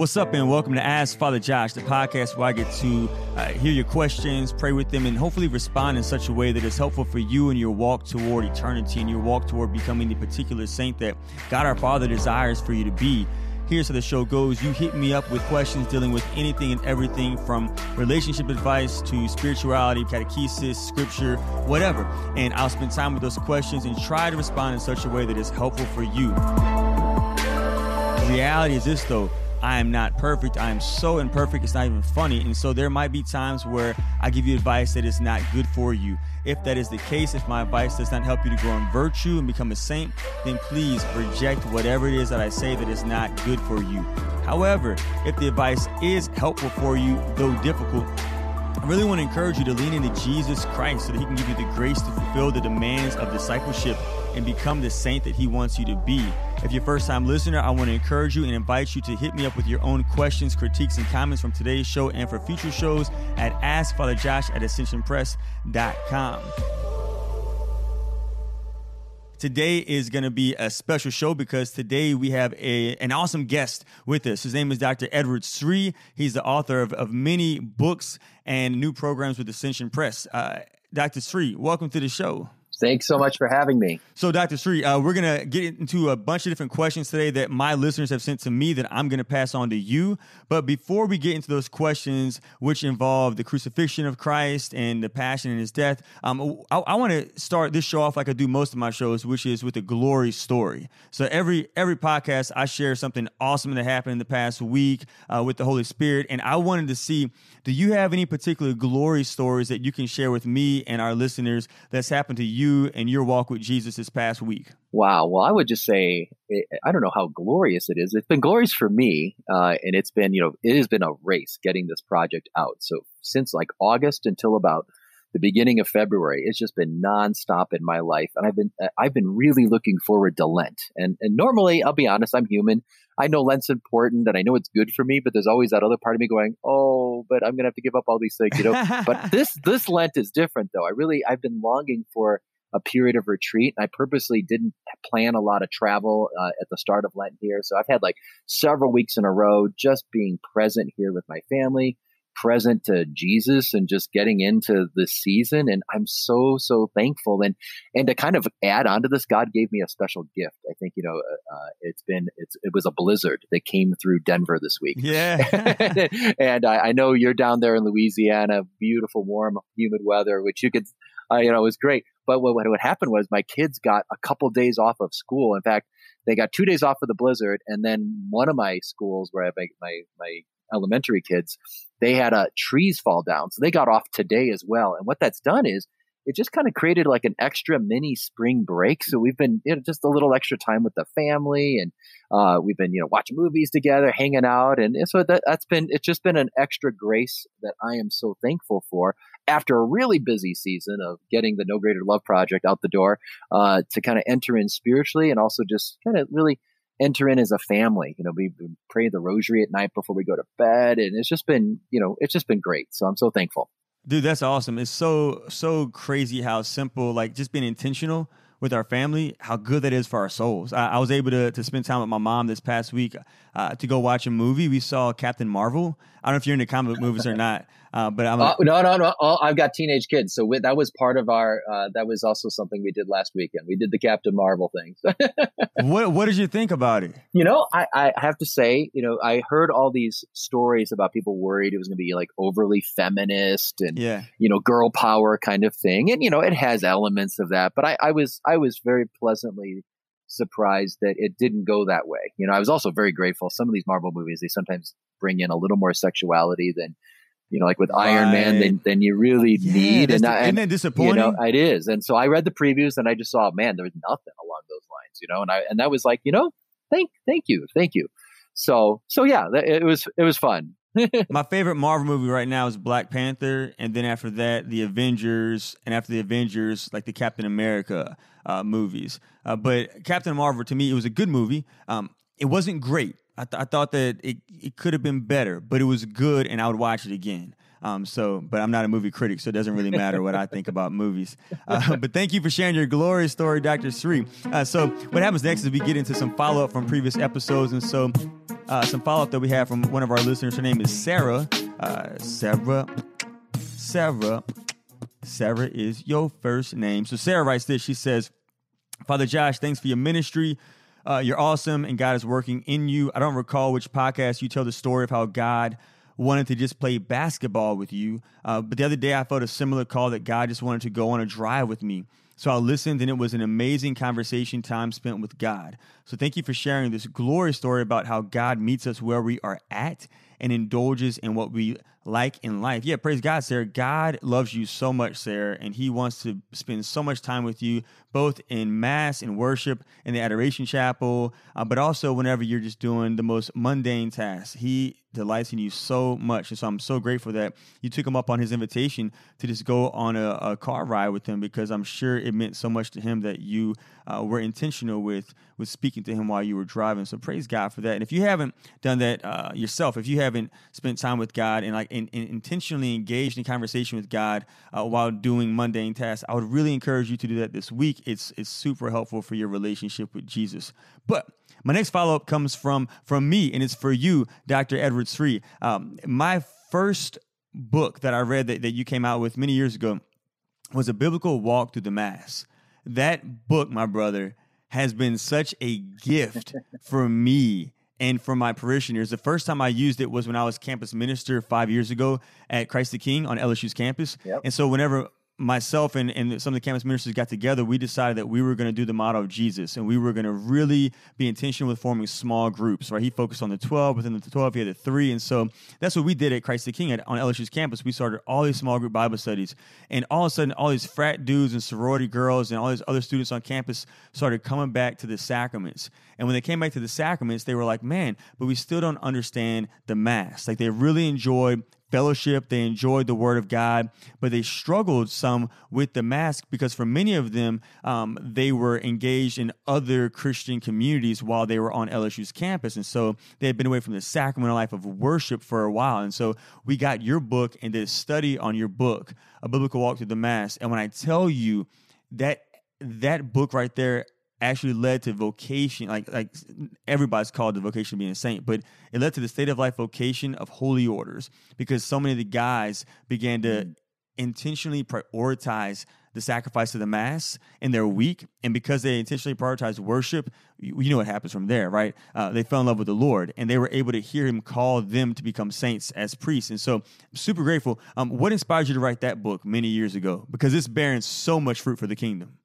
What's up, and welcome to Ask Father Josh, the podcast where I get to uh, hear your questions, pray with them, and hopefully respond in such a way that is helpful for you in your walk toward eternity and your walk toward becoming the particular saint that God our Father desires for you to be. Here's how the show goes. You hit me up with questions dealing with anything and everything from relationship advice to spirituality, catechesis, scripture, whatever. And I'll spend time with those questions and try to respond in such a way that is helpful for you. The reality is this, though I am not perfect. I am so imperfect, it's not even funny. And so there might be times where I give you advice that is not good for you. If that is the case, if my advice does not help you to grow in virtue and become a saint, then please reject whatever it is that I say that is not good for you. However, if the advice is helpful for you, though difficult, I really want to encourage you to lean into Jesus Christ so that He can give you the grace to fulfill the demands of discipleship and become the saint that He wants you to be. If you're a first time listener, I want to encourage you and invite you to hit me up with your own questions, critiques, and comments from today's show and for future shows at AskFatherJosh at AscensionPress.com. Today is going to be a special show because today we have a, an awesome guest with us. His name is Dr. Edward Sri. He's the author of, of many books and new programs with Ascension Press. Uh, Dr. Sri, welcome to the show. Thanks so much for having me. So, Dr. Sri, uh, we're going to get into a bunch of different questions today that my listeners have sent to me that I'm going to pass on to you. But before we get into those questions, which involve the crucifixion of Christ and the passion and his death, um, I, I want to start this show off like I do most of my shows, which is with a glory story. So, every every podcast, I share something awesome that happened in the past week uh, with the Holy Spirit. And I wanted to see do you have any particular glory stories that you can share with me and our listeners that's happened to you? You and your walk with Jesus this past week? Wow. Well, I would just say, I don't know how glorious it is. It's been glorious for me. Uh, and it's been, you know, it has been a race getting this project out. So since like August until about the beginning of February, it's just been nonstop in my life. And I've been, uh, I've been really looking forward to Lent. And, and normally, I'll be honest, I'm human. I know Lent's important and I know it's good for me, but there's always that other part of me going, oh, but I'm going to have to give up all these things, you know. but this, this Lent is different though. I really, I've been longing for a period of retreat. I purposely didn't plan a lot of travel uh, at the start of Lent here. So I've had like several weeks in a row just being present here with my family, present to Jesus and just getting into the season. And I'm so, so thankful. And, and to kind of add on to this, God gave me a special gift. I think, you know, uh, uh it's been, it's, it was a blizzard that came through Denver this week. Yeah. and I, I know you're down there in Louisiana, beautiful, warm, humid weather, which you could, uh, you know, it was great. But what, what happened was my kids got a couple days off of school. In fact, they got two days off of the blizzard, and then one of my schools where I have my, my, my elementary kids, they had uh, trees fall down, so they got off today as well. And what that's done is it just kind of created like an extra mini spring break. So we've been you know, just a little extra time with the family, and uh, we've been you know watching movies together, hanging out, and so that, that's been it's just been an extra grace that I am so thankful for after a really busy season of getting the No Greater Love project out the door uh, to kind of enter in spiritually and also just kind of really enter in as a family. You know, we, pray the rosary at night before we go to bed, and it's just been you know it's just been great. So I'm so thankful. Dude, that's awesome. It's so so crazy how simple, like just being intentional with our family, how good that is for our souls. I, I was able to to spend time with my mom this past week uh, to go watch a movie. We saw Captain Marvel. I don't know if you're into comic movies or not, uh, but I'm a, uh, no, no, no. Oh, I've got teenage kids, so we, that was part of our. Uh, that was also something we did last weekend. We did the Captain Marvel thing. what What did you think about it? You know, I, I have to say, you know, I heard all these stories about people worried it was going to be like overly feminist and yeah. you know girl power kind of thing, and you know, it has elements of that. But I, I was I was very pleasantly surprised that it didn't go that way. You know, I was also very grateful. Some of these Marvel movies, they sometimes bring in a little more sexuality than you know, like with right. Iron Man, then, than you really yeah, need. And, isn't that disappointing? You know, it is. And so I read the previews and I just saw, man, there was nothing along those lines, you know, and I, and that was like, you know, thank, thank you. Thank you. So, so yeah, it was, it was fun. My favorite Marvel movie right now is Black Panther, and then after that, the Avengers, and after the Avengers, like the Captain America uh, movies. Uh, but Captain Marvel, to me, it was a good movie. Um, it wasn't great. I, th- I thought that it, it could have been better, but it was good, and I would watch it again. Um, so, but I'm not a movie critic, so it doesn't really matter what I think about movies. Uh, but thank you for sharing your glorious story, Dr. Sri. Uh, so, what happens next is we get into some follow up from previous episodes, and so uh, some follow up that we have from one of our listeners. Her name is Sarah. Uh, Sarah. Sarah. Sarah is your first name. So Sarah writes this. She says, Father Josh, thanks for your ministry. Uh, you're awesome, and God is working in you. I don't recall which podcast you tell the story of how God wanted to just play basketball with you. Uh, but the other day, I felt a similar call that God just wanted to go on a drive with me. So I listened, and it was an amazing conversation time spent with God. So thank you for sharing this glorious story about how God meets us where we are at and indulges in what we like in life. Yeah, praise God, Sarah. God loves you so much, Sarah, and He wants to spend so much time with you, both in Mass and worship in the Adoration Chapel, uh, but also whenever you're just doing the most mundane tasks. He delights in you so much. And so I'm so grateful that you took him up on his invitation to just go on a, a car ride with him because I'm sure it meant so much to him that you uh, were intentional with with speaking to him while you were driving. So praise God for that. And if you haven't done that uh, yourself, if you haven't spent time with God and like in, in intentionally engaged in conversation with God uh, while doing mundane tasks, I would really encourage you to do that this week. It's it's super helpful for your relationship with Jesus. But my next follow up comes from from me, and it's for you, Dr. Edward Sri. Um, my first book that I read that, that you came out with many years ago was a biblical walk through the mass. That book, my brother, has been such a gift for me and for my parishioners. The first time I used it was when I was campus minister five years ago at Christ the King on LSU's campus. Yep. And so whenever myself and, and some of the campus ministers got together, we decided that we were going to do the model of Jesus and we were going to really be intentional with forming small groups, right? He focused on the 12, within the 12, he had the three. And so that's what we did at Christ the King at, on LSU's campus. We started all these small group Bible studies. And all of a sudden, all these frat dudes and sorority girls and all these other students on campus started coming back to the sacraments. And when they came back to the sacraments, they were like, man, but we still don't understand the Mass. Like they really enjoyed fellowship, they enjoyed the Word of God, but they struggled some with the mask because for many of them, um, they were engaged in other Christian communities while they were on LSU's campus. And so they had been away from the sacramental life of worship for a while. And so we got your book and did a study on your book, A Biblical Walk Through the Mass. And when I tell you that, that book right there actually led to vocation like like everybody's called the vocation of being a saint but it led to the state of life vocation of holy orders because so many of the guys began to mm. intentionally prioritize the sacrifice of the mass in their week and because they intentionally prioritized worship you, you know what happens from there right? Uh, they fell in love with the lord and they were able to hear him call them to become saints as priests and so I'm super grateful. Um, what inspired you to write that book many years ago? Because it's bearing so much fruit for the kingdom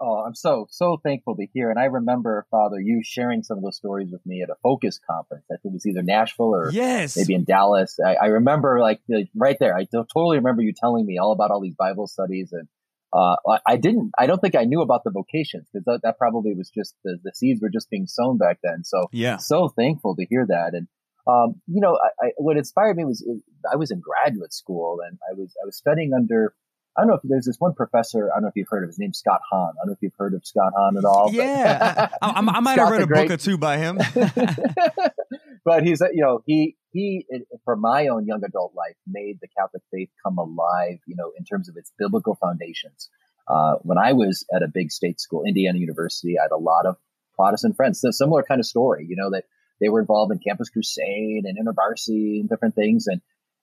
Oh, I'm so so thankful to hear. And I remember, Father, you sharing some of those stories with me at a Focus conference. I think it was either Nashville or yes, maybe in Dallas. I, I remember like, like, right there. I totally remember you telling me all about all these Bible studies, and uh, I didn't. I don't think I knew about the vocations because that, that, probably was just the, the seeds were just being sown back then. So yeah, so thankful to hear that. And um, you know, I, I, what inspired me was I was in graduate school and I was I was studying under I don't know if there's this one professor. I don't know if you've heard of his name, Scott Hahn. I don't know if you've heard of Scott Hahn at all. Yeah, I, I, I, might have read a great... book or two by him. but he's, you know, he he for my own young adult life made the Catholic faith come alive. You know, in terms of its biblical foundations. Uh, when I was at a big state school, Indiana University, I had a lot of Protestant friends. So similar kind of story, you know, that they were involved in Campus Crusade and InterVarsity and different things, and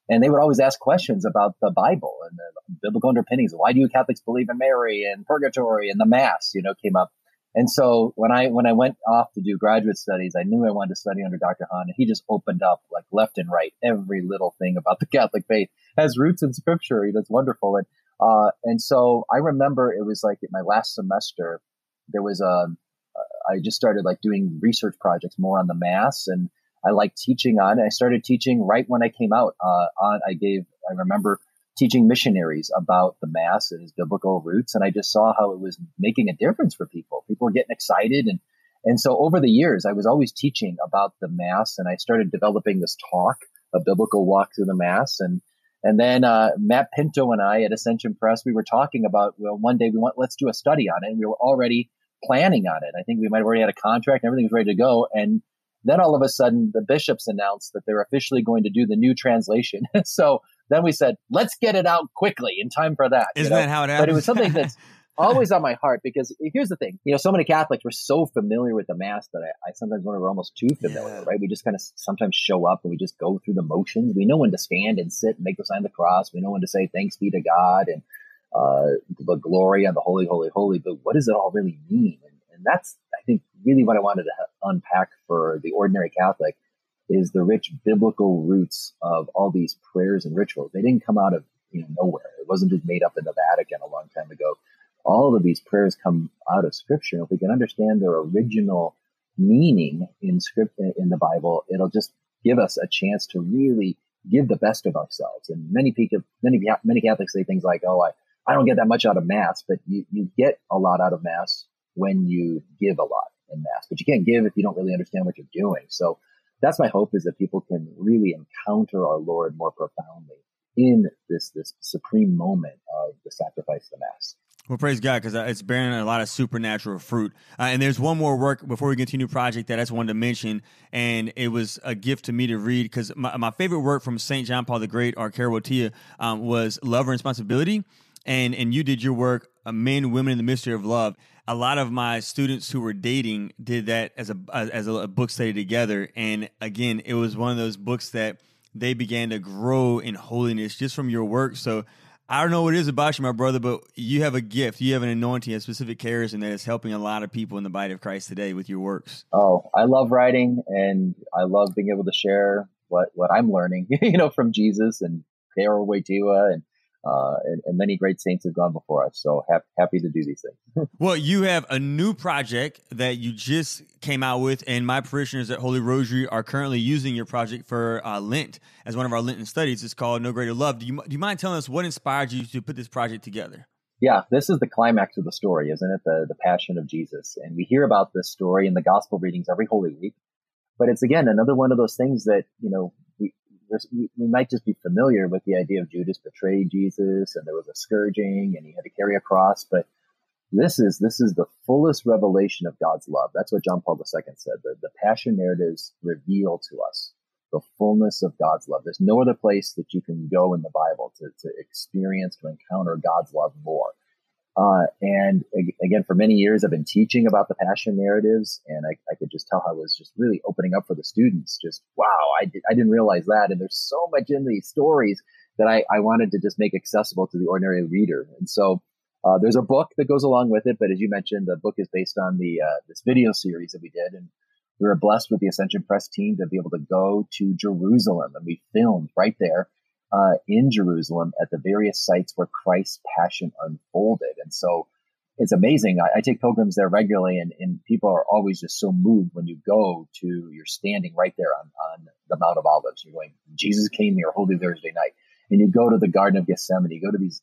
and they would always ask questions about the Bible and the biblical underpinnings. Why do you Catholics believe in Mary and purgatory and the Mass? You know, came up. And so when I when I went off to do graduate studies, I knew I wanted to study under Dr. Hahn, and he just opened up like left and right every little thing about the Catholic faith has roots in Scripture. That's wonderful. And uh, and so I remember it was like my last semester. There was a um, just started like doing research projects more on the Mass and I liked teaching on. I started teaching right when I came out. Uh, on I gave I remember teaching missionaries about the mass and its biblical roots, and I just saw how it was making a difference for people. People were getting excited, and and so over the years, I was always teaching about the mass, and I started developing this talk, a biblical walk through the mass, and and then uh, Matt Pinto and I at Ascension Press, we were talking about well, one day we want let's do a study on it, and we were already planning on it. I think we might have already had a contract, and everything was ready to go, and then all of a sudden, the bishops announced that they're officially going to do the new translation. so then we said, let's get it out quickly in time for that. Isn't you know? that how it happened? But it was something that's always on my heart because here's the thing. You know, so many Catholics were so familiar with the Mass that I, I sometimes wonder we're almost too familiar, yeah. right? We just kind of sometimes show up and we just go through the motions. We know when to stand and sit and make the sign of the cross. We know when to say thanks be to God and uh, the glory and the holy, holy, holy. But what does it all really mean? And, that's, I think, really what I wanted to unpack for the ordinary Catholic is the rich biblical roots of all these prayers and rituals. They didn't come out of you know, nowhere. It wasn't just made up in the Vatican a long time ago. All of these prayers come out of Scripture. If we can understand their original meaning in script in the Bible, it'll just give us a chance to really give the best of ourselves. And many people, many many Catholics say things like, "Oh, I, I don't get that much out of Mass," but you you get a lot out of Mass when you give a lot in Mass. But you can't give if you don't really understand what you're doing. So that's my hope is that people can really encounter our Lord more profoundly in this this supreme moment of the sacrifice of the Mass. Well, praise God, because uh, it's bearing a lot of supernatural fruit. Uh, and there's one more work before we new project that I just wanted to mention, and it was a gift to me to read because my, my favorite work from St. John Paul the Great, or Wojtyla, um, was Love and Responsibility. And, and you did your work, uh, Men, Women, in the Mystery of Love. A lot of my students who were dating did that as a, as a book study together. And again, it was one of those books that they began to grow in holiness just from your work. So I don't know what it is about you, my brother, but you have a gift. You have an anointing, a specific charism that is helping a lot of people in the body of Christ today with your works. Oh, I love writing and I love being able to share what, what I'm learning, you know, from Jesus and Karol Wojtyla and uh, and, and, many great saints have gone before us. So ha- happy to do these things. well, you have a new project that you just came out with, and my parishioners at Holy Rosary are currently using your project for uh, Lent as one of our Lenten studies. It's called No Greater Love. Do you, do you mind telling us what inspired you to put this project together? Yeah, this is the climax of the story, isn't it? The, the Passion of Jesus. And we hear about this story in the gospel readings every Holy Week. But it's again another one of those things that, you know, we, we might just be familiar with the idea of Judas betrayed Jesus and there was a scourging and he had to carry a cross, but this is this is the fullest revelation of God's love. That's what John Paul II said. The, the passion narratives reveal to us the fullness of God's love. There's no other place that you can go in the Bible to, to experience, to encounter God's love more. Uh, and again, for many years, I've been teaching about the passion narratives, and I, I, could just tell how I was just really opening up for the students. Just wow, I, did, I didn't realize that. And there's so much in these stories that I, I wanted to just make accessible to the ordinary reader. And so uh, there's a book that goes along with it. But as you mentioned, the book is based on the uh, this video series that we did, and we were blessed with the Ascension Press team to be able to go to Jerusalem, and we filmed right there uh, in Jerusalem at the various sites where Christ's passion unfolded. And so it's amazing. I, I take pilgrims there regularly, and, and, people are always just so moved when you go to, you're standing right there on, on the Mount of Olives. You're going, Jesus came here Holy Thursday night. And you go to the Garden of Gethsemane, you go to these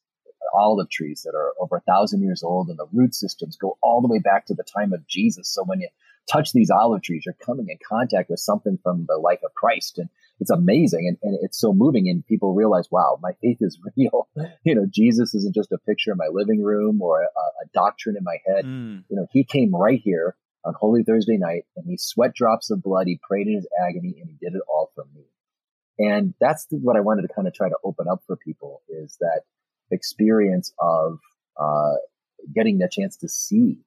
olive trees that are over a thousand years old, and the root systems go all the way back to the time of Jesus. So when you touch these olive trees, you're coming in contact with something from the life of Christ. And it's amazing and, and it's so moving and people realize wow my faith is real. You know jesus isn't just a picture in my living room or a, a doctrine in my head. Mm. you know he came right here on holy thursday night and he sweat drops of blood. He prayed in his agony and he did it all for me. And that's what i wanted to kind of try to open up for people is that experience of uh, getting the chance to see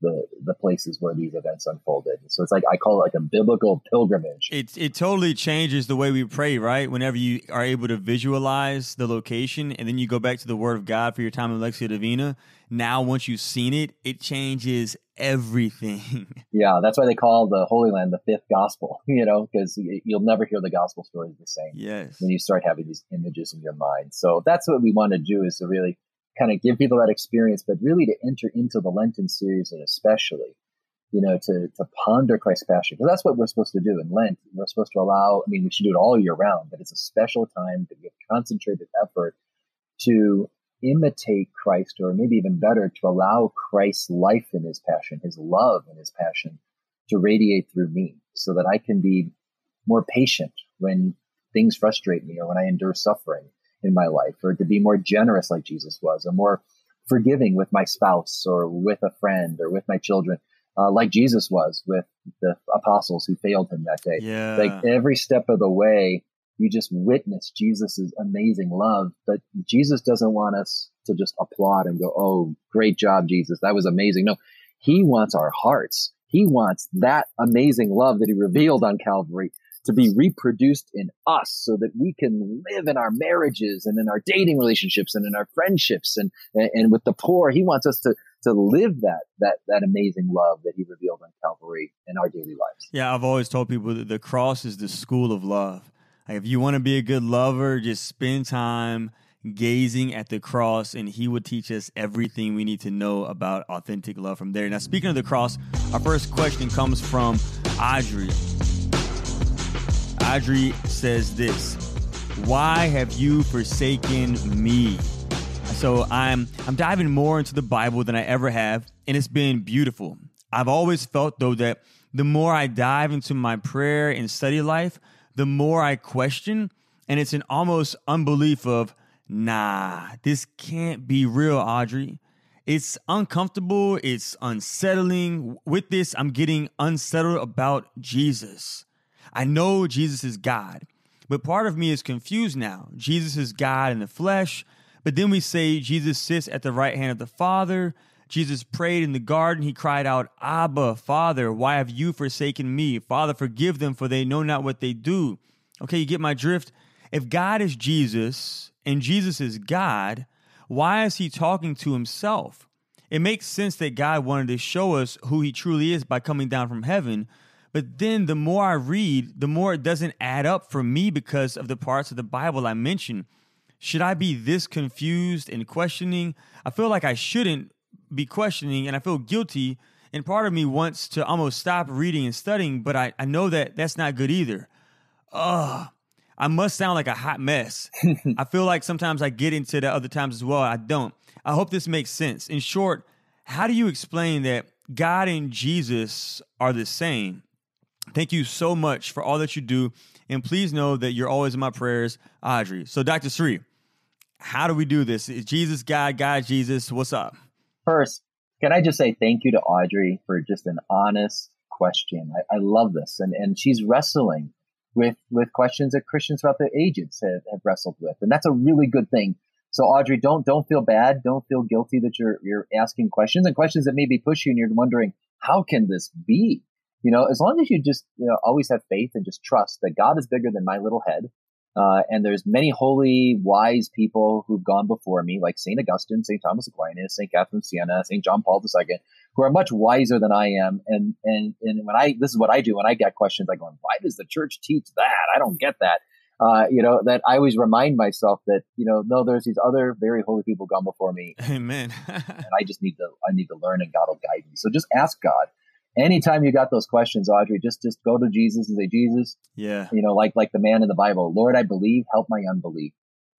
the the places where these events unfolded. So it's like I call it like a biblical pilgrimage. It it totally changes the way we pray, right? Whenever you are able to visualize the location and then you go back to the Word of God for your time in Lectio Divina. Now, once you've seen it, it changes everything. yeah, that's why they call the Holy Land the fifth gospel. You know, because you'll never hear the gospel stories the same. Yes, when you start having these images in your mind. So that's what we want to do is to really kind of give people that experience, but really to enter into the Lenten series and especially, you know, to, to ponder Christ's passion. Because that's what we're supposed to do in Lent. We're supposed to allow, I mean, we should do it all year round, but it's a special time to give concentrated effort to imitate Christ, or maybe even better, to allow Christ's life in his passion, his love in his passion to radiate through me so that I can be more patient when things frustrate me or when I endure suffering in my life, or to be more generous like Jesus was, or more forgiving with my spouse or with a friend or with my children, uh, like Jesus was with the apostles who failed him that day. Yeah. Like every step of the way, you just witness Jesus's amazing love. But Jesus doesn't want us to just applaud and go, Oh, great job, Jesus. That was amazing. No, he wants our hearts. He wants that amazing love that he revealed on Calvary to be reproduced in us so that we can live in our marriages and in our dating relationships and in our friendships and, and, and with the poor. He wants us to, to live that, that, that amazing love that he revealed on Calvary in our daily lives. Yeah. I've always told people that the cross is the school of love. Like if you want to be a good lover, just spend time gazing at the cross, and He would teach us everything we need to know about authentic love from there. Now, speaking of the cross, our first question comes from Audrey. Audrey says this Why have you forsaken me? So I'm I'm diving more into the Bible than I ever have, and it's been beautiful. I've always felt though that the more I dive into my prayer and study life, the more I question, and it's an almost unbelief of, nah, this can't be real, Audrey. It's uncomfortable, it's unsettling. With this, I'm getting unsettled about Jesus. I know Jesus is God, but part of me is confused now. Jesus is God in the flesh, but then we say Jesus sits at the right hand of the Father. Jesus prayed in the garden. He cried out, Abba, Father, why have you forsaken me? Father, forgive them, for they know not what they do. Okay, you get my drift? If God is Jesus and Jesus is God, why is he talking to himself? It makes sense that God wanted to show us who he truly is by coming down from heaven. But then the more I read, the more it doesn't add up for me because of the parts of the Bible I mentioned. Should I be this confused and questioning? I feel like I shouldn't be questioning and I feel guilty. And part of me wants to almost stop reading and studying, but I, I know that that's not good either. Ugh. I must sound like a hot mess. I feel like sometimes I get into the other times as well. I don't. I hope this makes sense. In short, how do you explain that God and Jesus are the same? Thank you so much for all that you do. And please know that you're always in my prayers, Audrey. So, Dr. Sri, how do we do this? Is Jesus God, God Jesus? What's up? First, can I just say thank you to Audrey for just an honest question? I, I love this. And, and she's wrestling with, with questions that Christians throughout the ages have, have wrestled with. And that's a really good thing. So Audrey, don't, don't feel bad. Don't feel guilty that you're, you're asking questions and questions that maybe push you and you're wondering, how can this be? You know, as long as you just, you know, always have faith and just trust that God is bigger than my little head uh, and there's many holy, wise people who've gone before me, like St. Augustine, St. Thomas Aquinas, St. Catherine of Siena, St. John Paul II, who are much wiser than I am. And, and, and when I, this is what I do when I get questions, I go, why does the church teach that? I don't get that. Uh, you know, that I always remind myself that, you know, no, there's these other very holy people gone before me. Amen. and I just need to, I need to learn and God will guide me. So just ask God anytime you got those questions, Audrey, just just go to Jesus and say, Jesus, yeah, you know, like like the man in the Bible, Lord, I believe, help my unbelief.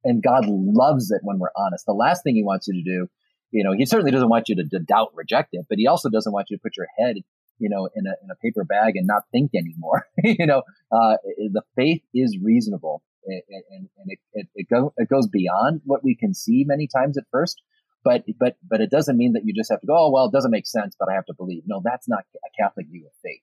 And God loves it when we're honest. The last thing He wants you to do, you know, He certainly doesn't want you to, to doubt, reject it, but He also doesn't want you to put your head, you know, in a in a paper bag and not think anymore. you know, uh, the faith is reasonable, and, and, and it it, it, go, it goes beyond what we can see many times at first but but but it doesn't mean that you just have to go. Oh well, it doesn't make sense, but I have to believe. No, that's not a Catholic view of faith.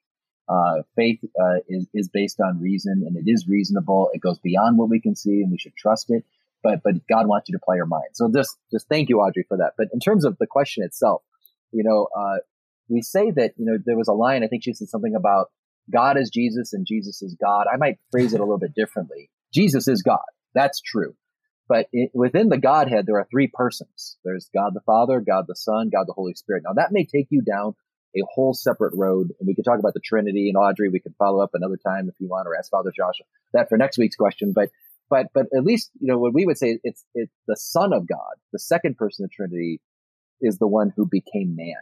Uh, faith uh, is is based on reason, and it is reasonable. It goes beyond what we can see, and we should trust it. But but God wants you to play your mind. So just just thank you, Audrey, for that. But in terms of the question itself, you know, uh, we say that you know there was a line. I think she said something about God is Jesus and Jesus is God. I might phrase it a little bit differently. Jesus is God. That's true. But it, within the Godhead, there are three persons. There's God the Father, God the Son, God the Holy Spirit. Now that may take you down a whole separate road, and we could talk about the Trinity and Audrey. We could follow up another time if you want, or ask Father Joshua that for next week's question. But but but at least you know what we would say it's it's the Son of God, the second person of the Trinity, is the one who became man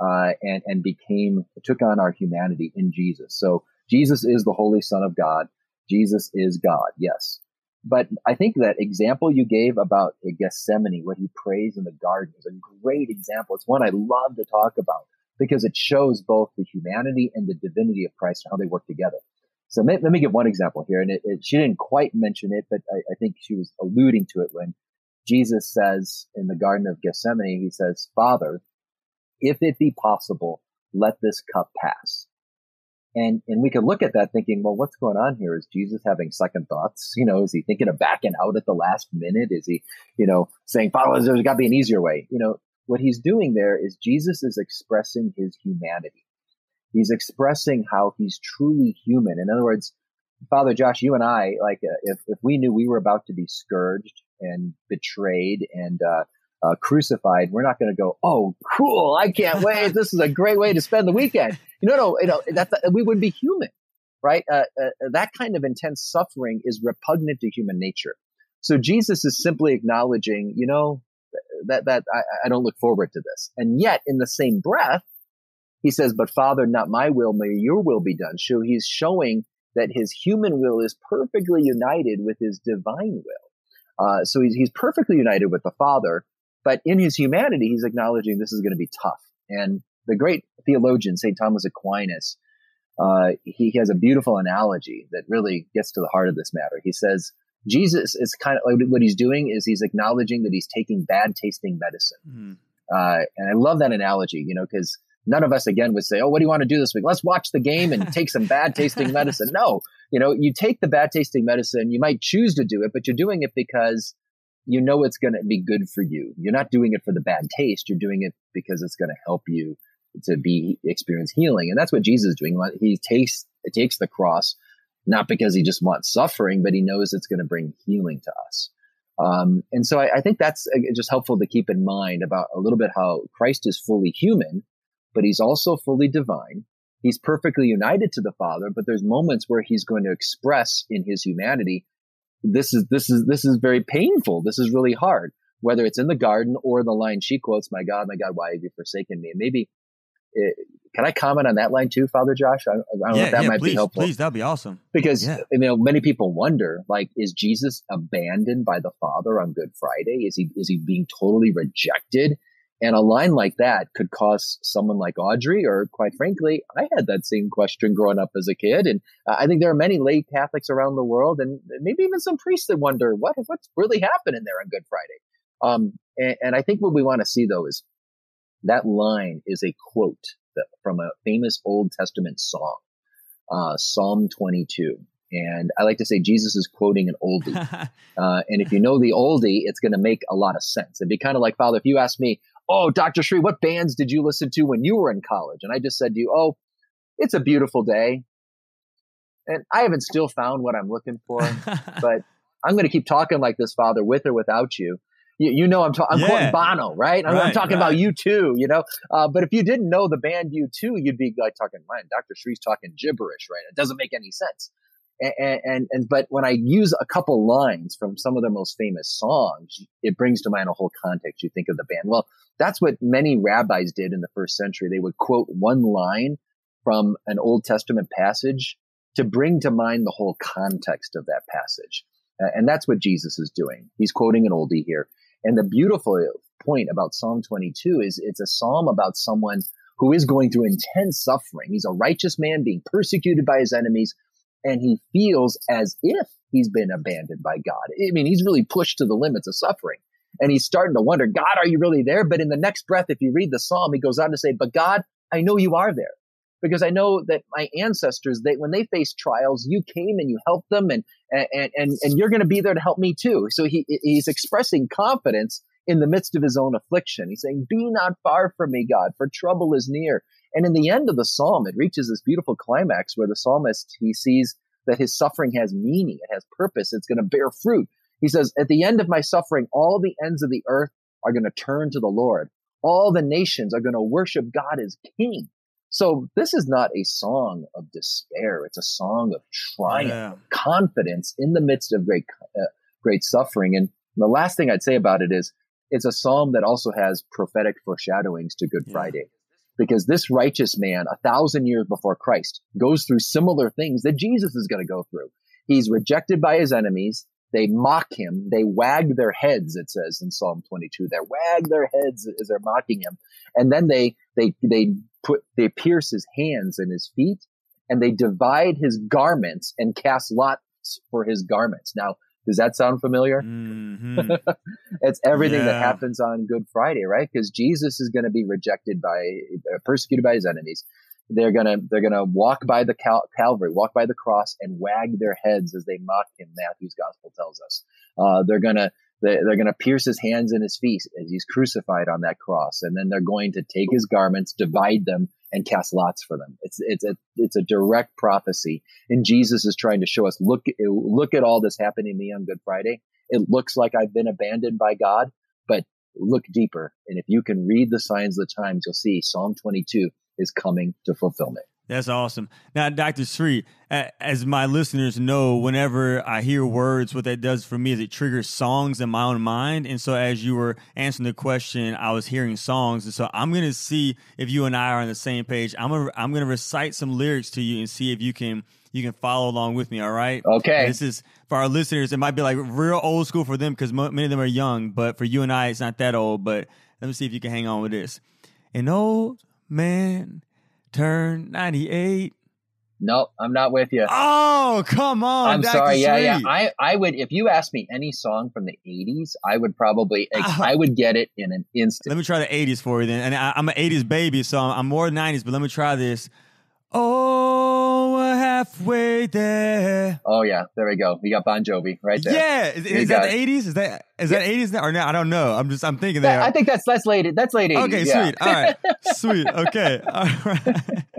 uh, and and became took on our humanity in Jesus. So Jesus is the Holy Son of God. Jesus is God. Yes. But I think that example you gave about Gethsemane, what he prays in the garden, is a great example. It's one I love to talk about because it shows both the humanity and the divinity of Christ and how they work together. So let, me give one example here. And it, it, she didn't quite mention it, but I, I think she was alluding to it when Jesus says in the Garden of Gethsemane, he says, Father, if it be possible, let this cup pass. And, and we could look at that thinking, well, what's going on here? Is Jesus having second thoughts? You know, is he thinking of backing out at the last minute? Is he, you know, saying, Father, there's got to be an easier way? You know, what he's doing there is Jesus is expressing his humanity. He's expressing how he's truly human. In other words, Father Josh, you and I, like, uh, if, if we knew we were about to be scourged and betrayed and, uh, uh, crucified, we're not going to go, oh, cool, I can't wait. This is a great way to spend the weekend. You know, no, you know, that, that we wouldn't be human, right? Uh, uh, that kind of intense suffering is repugnant to human nature. So Jesus is simply acknowledging, you know, that, that I, I don't look forward to this. And yet in the same breath, he says, but Father, not my will, may your will be done. So he's showing that his human will is perfectly united with his divine will. Uh, so he's, he's perfectly united with the Father, but in his humanity, he's acknowledging this is going to be tough. And the great theologian, St. Thomas Aquinas, uh, he has a beautiful analogy that really gets to the heart of this matter. He says, Jesus is kind of what he's doing is he's acknowledging that he's taking bad tasting medicine. Mm. Uh, and I love that analogy, you know, because none of us again would say, "Oh, what do you want to do this week? Let's watch the game and take some bad tasting medicine." No, you know, you take the bad tasting medicine. You might choose to do it, but you're doing it because you know it's going to be good for you. You're not doing it for the bad taste. You're doing it because it's going to help you to be experience healing. And that's what Jesus is doing. He takes takes the cross not because he just wants suffering, but he knows it's going to bring healing to us. Um, and so I, I, think that's uh, just helpful to keep in mind about a little bit how Christ is fully human, but he's also fully divine. He's perfectly united to the Father, but there's moments where he's going to express in his humanity this is this is this is very painful. This is really hard. Whether it's in the garden or the line she quotes, "My God, my God, why have you forsaken me?" And maybe it, can I comment on that line too, Father Josh? I, I don't yeah, know if that yeah, might please, be helpful. Please, that'd be awesome. Because yeah. you know, many people wonder, like, is Jesus abandoned by the Father on Good Friday? Is he is he being totally rejected? And a line like that could cause someone like Audrey, or quite frankly, I had that same question growing up as a kid. And uh, I think there are many lay Catholics around the world, and maybe even some priests that wonder what what's really happening there on Good Friday. Um, and, and I think what we want to see though is that line is a quote from a famous Old Testament song, uh, Psalm 22. And I like to say Jesus is quoting an oldie. uh, and if you know the oldie, it's going to make a lot of sense. It'd be kind of like, Father, if you ask me, oh, Dr. Sri, what bands did you listen to when you were in college? And I just said to you, oh, it's a beautiful day. And I haven't still found what I'm looking for, but I'm going to keep talking like this, Father, with or without you. You, you know, I'm, ta- I'm yeah. quoting Bono, right? I'm, right, I'm talking right. about U2, you know. Uh, but if you didn't know the band U2, you'd be like talking, man, Dr. Sri's talking gibberish, right? It doesn't make any sense. And, and, and, but when I use a couple lines from some of their most famous songs, it brings to mind a whole context. You think of the band. Well, that's what many rabbis did in the first century. They would quote one line from an Old Testament passage to bring to mind the whole context of that passage. Uh, and that's what Jesus is doing. He's quoting an oldie here. And the beautiful point about Psalm 22 is it's a psalm about someone who is going through intense suffering. He's a righteous man being persecuted by his enemies, and he feels as if he's been abandoned by God. I mean, he's really pushed to the limits of suffering. And he's starting to wonder, God, are you really there? But in the next breath, if you read the psalm, he goes on to say, But God, I know you are there. Because I know that my ancestors, they when they faced trials, you came and you helped them, and and and, and you're going to be there to help me too. So he he's expressing confidence in the midst of his own affliction. He's saying, "Be not far from me, God, for trouble is near." And in the end of the psalm, it reaches this beautiful climax where the psalmist, he sees that his suffering has meaning, it has purpose, it's going to bear fruit. He says, at the end of my suffering, all the ends of the earth are going to turn to the Lord. All the nations are going to worship God as king. So this is not a song of despair. It's a song of triumph, yeah. confidence in the midst of great, uh, great suffering. And the last thing I'd say about it is it's a psalm that also has prophetic foreshadowings to Good yeah. Friday because this righteous man, a thousand years before Christ, goes through similar things that Jesus is going to go through. He's rejected by his enemies. They mock him. They wag their heads, it says in Psalm 22. They wag their heads as they're mocking him. And then they, they, they put, they pierce his hands and his feet and they divide his garments and cast lots for his garments. Now, does that sound familiar? Mm-hmm. it's everything yeah. that happens on Good Friday, right? Because Jesus is going to be rejected by, uh, persecuted by his enemies. they're gonna they're gonna walk by the Cal- Calvary, walk by the cross, and wag their heads as they mock him. Matthew's gospel tells us. Uh, they're gonna they're going to pierce his hands and his feet as he's crucified on that cross, and then they're going to take his garments, divide them, and cast lots for them. It's it's a it's a direct prophecy, and Jesus is trying to show us look look at all this happening to me on Good Friday. It looks like I've been abandoned by God, but look deeper, and if you can read the signs of the times, you'll see Psalm 22 is coming to fulfillment. That's awesome. Now, Dr. Sri, as my listeners know, whenever I hear words, what that does for me is it triggers songs in my own mind. And so, as you were answering the question, I was hearing songs. And so, I'm going to see if you and I are on the same page. I'm gonna, I'm going to recite some lyrics to you and see if you can you can follow along with me. All right. Okay. This is for our listeners. It might be like real old school for them because many of them are young, but for you and I, it's not that old. But let me see if you can hang on with this. An old man turn 98. No, I'm not with you. Oh, come on. I'm sorry. Yeah, yeah. I, I would, if you asked me any song from the 80s, I would probably, uh, I would get it in an instant. Let me try the 80s for you then. And I, am an 80s baby, so I'm more 90s, but let me try this. Oh, we're halfway there. Oh yeah, there we go. We got Bon Jovi right there. Yeah, is, is that the eighties? Is that is that eighties or no? I don't know. I'm just I'm thinking that. I think that's that's late. That's late 80s. Okay, yeah. sweet. All right, sweet. Okay, all right.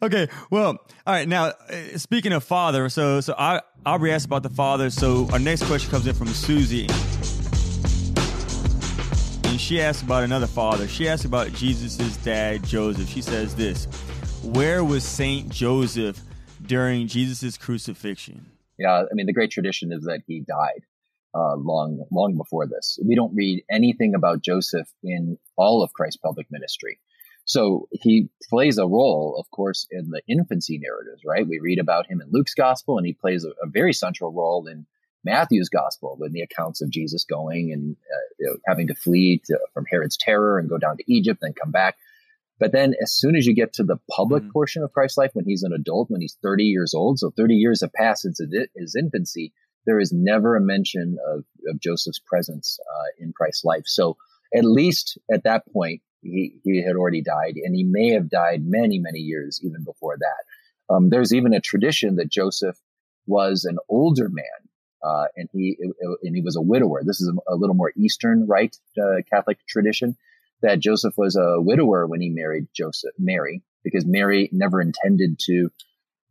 Okay, well, all right. Now, uh, speaking of father, so so I Aubrey asked about the father. So our next question comes in from Susie. And she asked about another father. She asked about Jesus' dad, Joseph. She says this where was Saint Joseph during Jesus' crucifixion? Yeah, I mean, the great tradition is that he died uh, long, long before this. We don't read anything about Joseph in all of Christ's public ministry. So he plays a role, of course, in the infancy narratives, right? We read about him in Luke's gospel, and he plays a, a very central role in Matthew's gospel in the accounts of Jesus going and uh, you know, having to flee to, from Herod's terror and go down to Egypt, then come back. But then as soon as you get to the public mm-hmm. portion of Christ's life, when he's an adult, when he's 30 years old, so 30 years have passed since his infancy, there is never a mention of, of Joseph's presence uh, in Christ's life. So at least at that point, he, he had already died, and he may have died many, many years even before that. Um, there's even a tradition that Joseph was an older man, uh, and he and he was a widower. This is a, a little more Eastern Rite uh, Catholic tradition that Joseph was a widower when he married Joseph Mary because Mary never intended to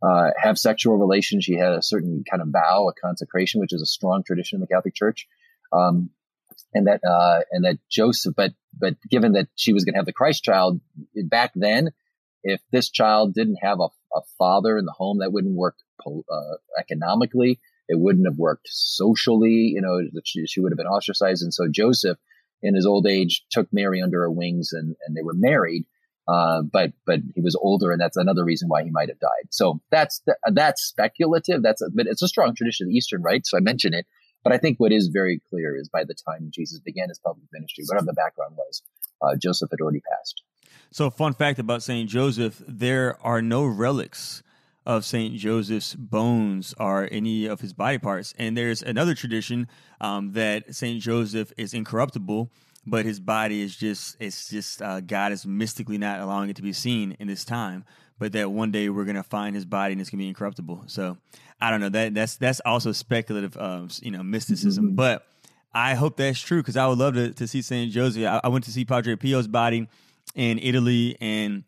uh, have sexual relations. She had a certain kind of vow, a consecration, which is a strong tradition in the Catholic Church. Um, and that uh, and that Joseph, but but given that she was going to have the Christ child back then, if this child didn't have a, a father in the home, that wouldn't work uh, economically. It wouldn't have worked socially. You know, she, she would have been ostracized. And so Joseph in his old age took Mary under her wings and, and they were married. Uh, but but he was older, and that's another reason why he might have died. So that's that's speculative. That's a, but it's a strong tradition of Eastern, right? So I mention it. But I think what is very clear is by the time Jesus began his public ministry, whatever the background was, uh, Joseph had already passed. So, fun fact about Saint Joseph: there are no relics of Saint Joseph's bones or any of his body parts. And there's another tradition um, that Saint Joseph is incorruptible, but his body is just it's just uh, God is mystically not allowing it to be seen in this time. But that one day we're gonna find his body and it's gonna be incorruptible. So I don't know that that's that's also speculative, um, you know, mysticism, mm-hmm. but. I hope that's true because I would love to, to see Saint Joseph. I, I went to see Padre Pio's body in Italy, and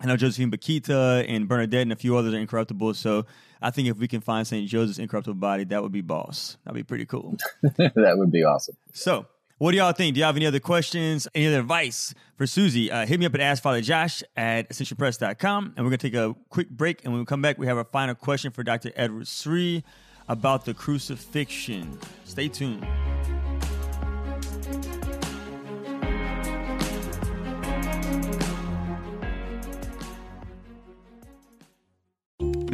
I know Josephine Bakhita and Bernadette and a few others are incorruptible. So I think if we can find St. Joseph's incorruptible body, that would be boss. That'd be pretty cool. that would be awesome. So, what do y'all think? Do y'all have any other questions, any other advice for Susie? Uh, hit me up at AskFatherJosh at ascensionpress.com. And we're going to take a quick break. And when we come back, we have our final question for Dr. Edward Sri about the crucifixion. Stay tuned.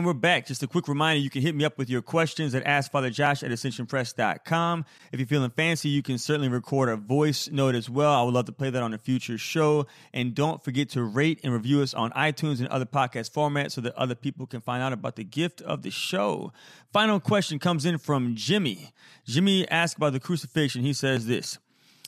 And we're back. Just a quick reminder you can hit me up with your questions at AskFatherJosh at AscensionPress.com. If you're feeling fancy, you can certainly record a voice note as well. I would love to play that on a future show. And don't forget to rate and review us on iTunes and other podcast formats so that other people can find out about the gift of the show. Final question comes in from Jimmy. Jimmy asked about the crucifixion. He says this.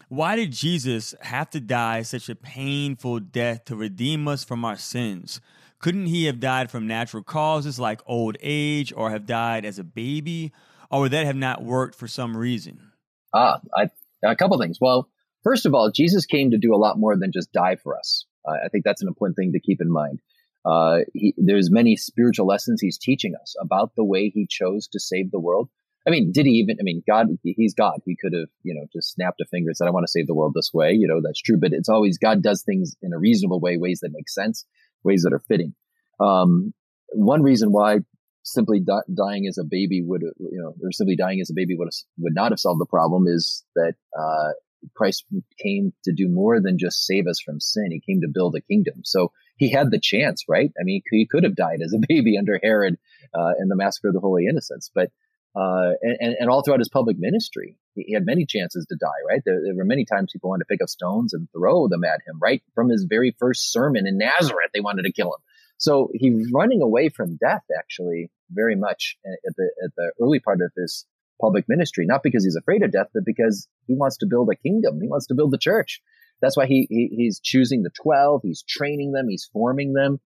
Why did Jesus have to die such a painful death to redeem us from our sins? Couldn't he have died from natural causes like old age or have died as a baby? Or would that have not worked for some reason? Ah, I, a couple things. Well, first of all, Jesus came to do a lot more than just die for us. Uh, I think that's an important thing to keep in mind. Uh, he, there's many spiritual lessons he's teaching us about the way he chose to save the world. I mean, did he even? I mean, God, he's God. He could have, you know, just snapped a finger and said, "I want to save the world this way." You know, that's true. But it's always God does things in a reasonable way, ways that make sense ways that are fitting. Um, one reason why simply di- dying as a baby would, you know, or simply dying as a baby would would not have solved the problem is that uh, Christ came to do more than just save us from sin. He came to build a kingdom. So he had the chance, right? I mean, he could have died as a baby under Herod uh, in the massacre of the Holy Innocents, but uh, and, and all throughout his public ministry, he had many chances to die, right? There, there, were many times people wanted to pick up stones and throw them at him, right? From his very first sermon in Nazareth, they wanted to kill him. So he's running away from death, actually, very much at the, at the early part of his public ministry, not because he's afraid of death, but because he wants to build a kingdom. He wants to build the church. That's why he, he he's choosing the 12. He's training them. He's forming them.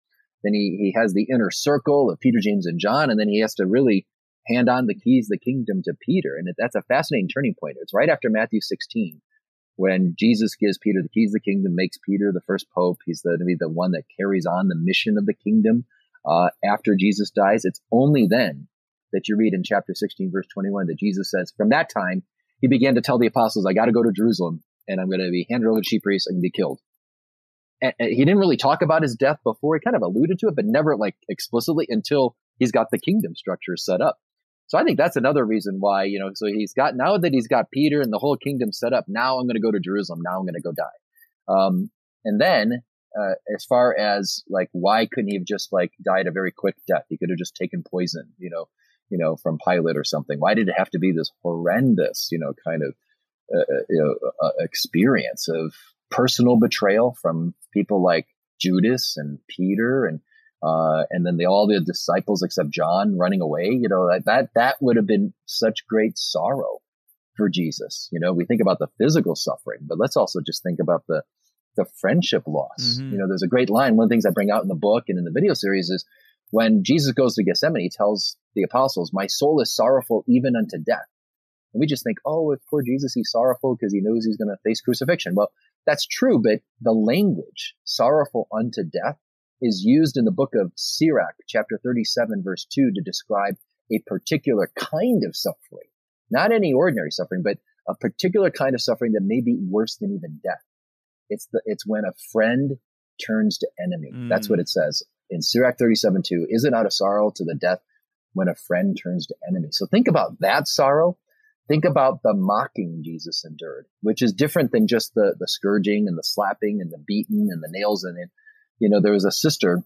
Then he, he has the inner circle of Peter, James, and John. And then he has to really hand on the keys the kingdom to Peter. And that's a fascinating turning point. It's right after Matthew 16 when Jesus gives Peter the keys of the kingdom, makes Peter the first pope. He's the, to be the one that carries on the mission of the kingdom. Uh, after Jesus dies, it's only then that you read in chapter 16, verse 21, that Jesus says, from that time, he began to tell the apostles, I got to go to Jerusalem and I'm going to be handed over to chief priests and be killed. And he didn't really talk about his death before. He kind of alluded to it, but never like explicitly until he's got the kingdom structure set up. So I think that's another reason why, you know, so he's got, now that he's got Peter and the whole kingdom set up, now I'm going to go to Jerusalem. Now I'm going to go die. Um, and then, uh, as far as like, why couldn't he have just like died a very quick death? He could have just taken poison, you know, you know, from Pilate or something. Why did it have to be this horrendous, you know, kind of, uh, uh you know, uh, experience of personal betrayal from people like Judas and Peter and, uh, and then the, all the disciples except John running away. You know that that that would have been such great sorrow for Jesus. You know, we think about the physical suffering, but let's also just think about the the friendship loss. Mm-hmm. You know, there's a great line. One of the things I bring out in the book and in the video series is when Jesus goes to Gethsemane, he tells the apostles, "My soul is sorrowful even unto death." And we just think, "Oh, if poor Jesus, he's sorrowful because he knows he's going to face crucifixion." Well, that's true, but the language "sorrowful unto death" is used in the book of Sirach, chapter 37, verse 2, to describe a particular kind of suffering. Not any ordinary suffering, but a particular kind of suffering that may be worse than even death. It's the, it's when a friend turns to enemy. Mm. That's what it says in Sirach 37, 2. Is it not a sorrow to the death when a friend turns to enemy? So think about that sorrow. Think about the mocking Jesus endured, which is different than just the, the scourging and the slapping and the beating and the nails in it you know, there was a sister,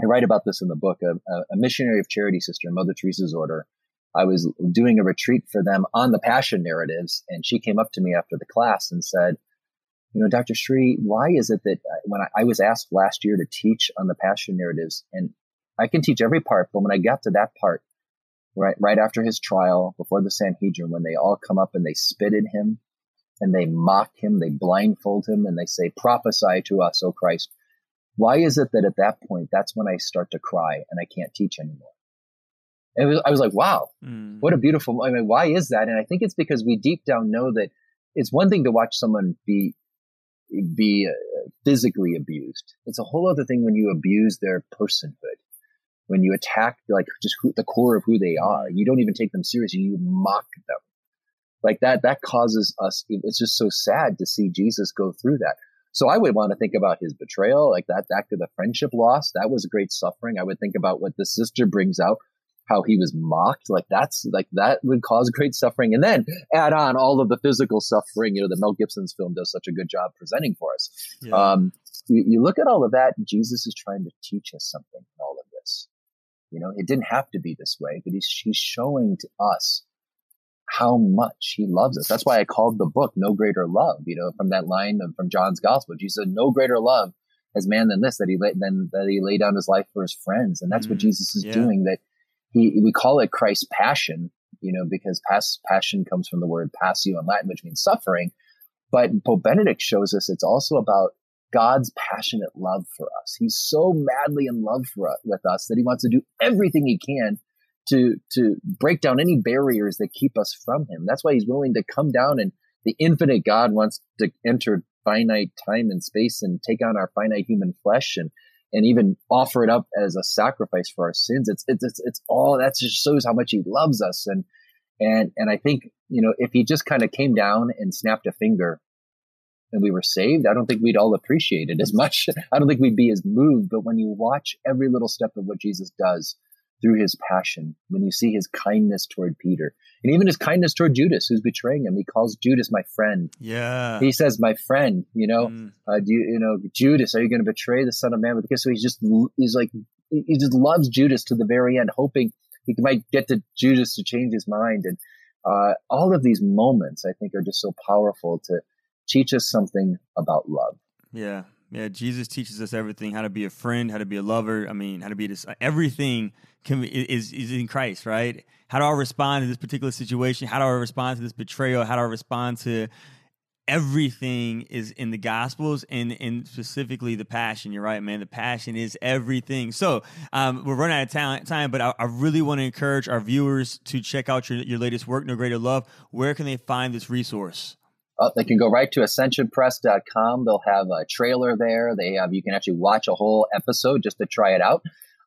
I write about this in the book, a, a missionary of charity sister, Mother Teresa's order. I was doing a retreat for them on the passion narratives, and she came up to me after the class and said, you know, Dr. Sri, why is it that uh, when I, I was asked last year to teach on the passion narratives, and I can teach every part, but when I got to that part, right, right after his trial, before the Sanhedrin, when they all come up and they spit at him and they mock him, they blindfold him, and they say, prophesy to us, O Christ. Why is it that at that point, that's when I start to cry and I can't teach anymore? And was, I was like, wow, mm. what a beautiful, I mean, why is that? And I think it's because we deep down know that it's one thing to watch someone be, be uh, physically abused. It's a whole other thing when you abuse their personhood, when you attack like just who, the core of who they are. You don't even take them seriously. You mock them like that. That causes us. It's just so sad to see Jesus go through that. So I would want to think about his betrayal, like that back to the friendship loss. That was great suffering. I would think about what the sister brings out, how he was mocked. Like that's like that would cause great suffering. And then add on all of the physical suffering, you know, that Mel Gibson's film does such a good job presenting for us. Yeah. Um, you, you look at all of that, Jesus is trying to teach us something in all of this. You know, it didn't have to be this way, but he's, he's showing to us how much he loves us. That's why I called the book No Greater Love, you know, from that line of, from John's gospel. Jesus said, no greater love as man than this, that he lay, than that he laid down his life for his friends. And that's mm, what Jesus is yeah. doing that he, we call it Christ's passion, you know, because pas, passion comes from the word passio in Latin, which means suffering. But Pope Benedict shows us it's also about God's passionate love for us. He's so madly in love for, with us that he wants to do everything he can to to break down any barriers that keep us from him. That's why he's willing to come down and the infinite God wants to enter finite time and space and take on our finite human flesh and and even offer it up as a sacrifice for our sins. It's it's it's, it's all that just shows how much he loves us and and and I think you know if he just kind of came down and snapped a finger and we were saved, I don't think we'd all appreciate it as much. I don't think we'd be as moved. But when you watch every little step of what Jesus does, through his passion, when you see his kindness toward Peter, and even his kindness toward Judas, who's betraying him, he calls Judas my friend. Yeah, he says, "My friend." You know, mm. uh, do you, you know Judas? Are you going to betray the Son of Man? Because so he's just he's like he just loves Judas to the very end, hoping he might get to Judas to change his mind. And uh, all of these moments, I think, are just so powerful to teach us something about love. Yeah, yeah, Jesus teaches us everything: how to be a friend, how to be a lover. I mean, how to be this. Everything can is is in Christ, right? How do I respond to this particular situation? How do I respond to this betrayal? How do I respond to everything is in the gospels and and specifically the passion you're right man the passion is everything so um, we're running out of time, time but I, I really want to encourage our viewers to check out your, your latest work no greater love where can they find this resource uh, they can go right to ascensionpress.com. They'll have a trailer there. They have you can actually watch a whole episode just to try it out.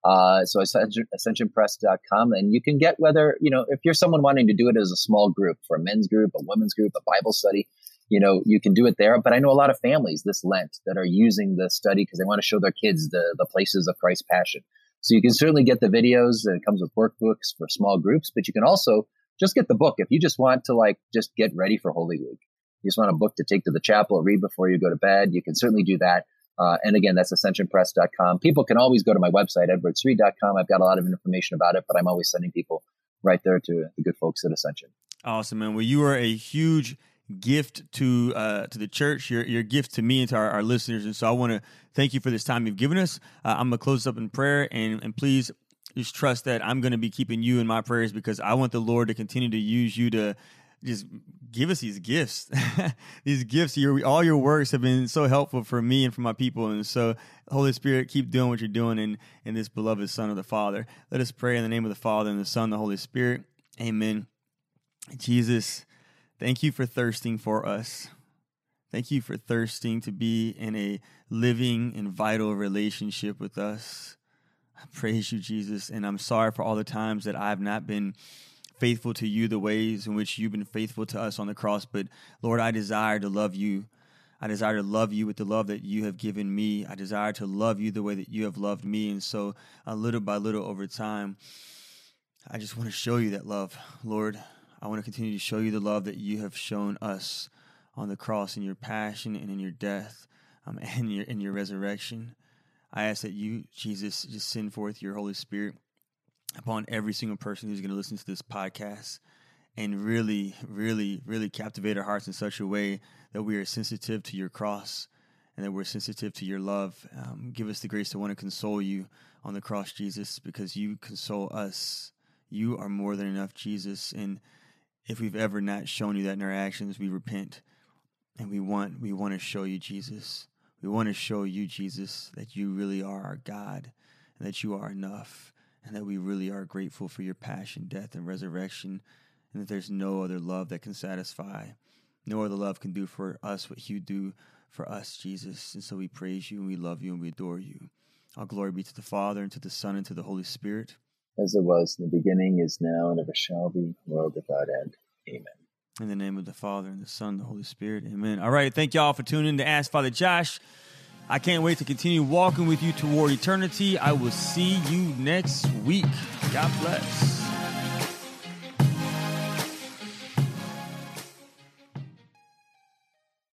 Uh, so ascension, ascensionpress.com, and you can get whether you know if you're someone wanting to do it as a small group for a men's group, a women's group, a Bible study. You know, you can do it there. But I know a lot of families this Lent that are using the study because they want to show their kids the the places of Christ's passion. So you can certainly get the videos. And it comes with workbooks for small groups, but you can also just get the book if you just want to like just get ready for Holy Week you just want a book to take to the chapel or read before you go to bed, you can certainly do that. Uh, and again, that's ascensionpress.com. People can always go to my website, edwardsri.com. I've got a lot of information about it, but I'm always sending people right there to the good folks at Ascension. Awesome, man. Well, you are a huge gift to uh, to the church. Your your gift to me and to our, our listeners. And so I want to thank you for this time you've given us. Uh, I'm gonna close up in prayer, and and please just trust that I'm gonna be keeping you in my prayers because I want the Lord to continue to use you to just give us these gifts. these gifts, your all your works have been so helpful for me and for my people. And so, Holy Spirit, keep doing what you're doing in, in this beloved Son of the Father. Let us pray in the name of the Father and the Son, and the Holy Spirit. Amen. Jesus, thank you for thirsting for us. Thank you for thirsting to be in a living and vital relationship with us. I praise you, Jesus, and I'm sorry for all the times that I've not been faithful to you the ways in which you've been faithful to us on the cross. But Lord, I desire to love you. I desire to love you with the love that you have given me. I desire to love you the way that you have loved me. And so, uh, little by little over time, I just want to show you that love, Lord. I want to continue to show you the love that you have shown us on the cross in your passion and in your death um, and your, in your resurrection. I ask that you, Jesus, just send forth your Holy Spirit upon every single person who's going to listen to this podcast and really, really, really captivate our hearts in such a way that we are sensitive to your cross and that we're sensitive to your love. Um, give us the grace to want to console you on the cross, Jesus, because you console us. You are more than enough, Jesus. And if we've ever not shown you that in our actions, we repent and we want we want to show you, Jesus. We want to show you, Jesus, that you really are our God and that you are enough and that we really are grateful for your passion, death, and resurrection, and that there's no other love that can satisfy. No other love can do for us what you do for us, Jesus. And so we praise you and we love you and we adore you. All glory be to the Father and to the Son and to the Holy Spirit. As it was in the beginning, is now, and ever shall be, world without end. Amen. In the name of the Father and the Son and the Holy Spirit. Amen. All right. Thank y'all for tuning in to Ask Father Josh. I can't wait to continue walking with you toward eternity. I will see you next week. God bless.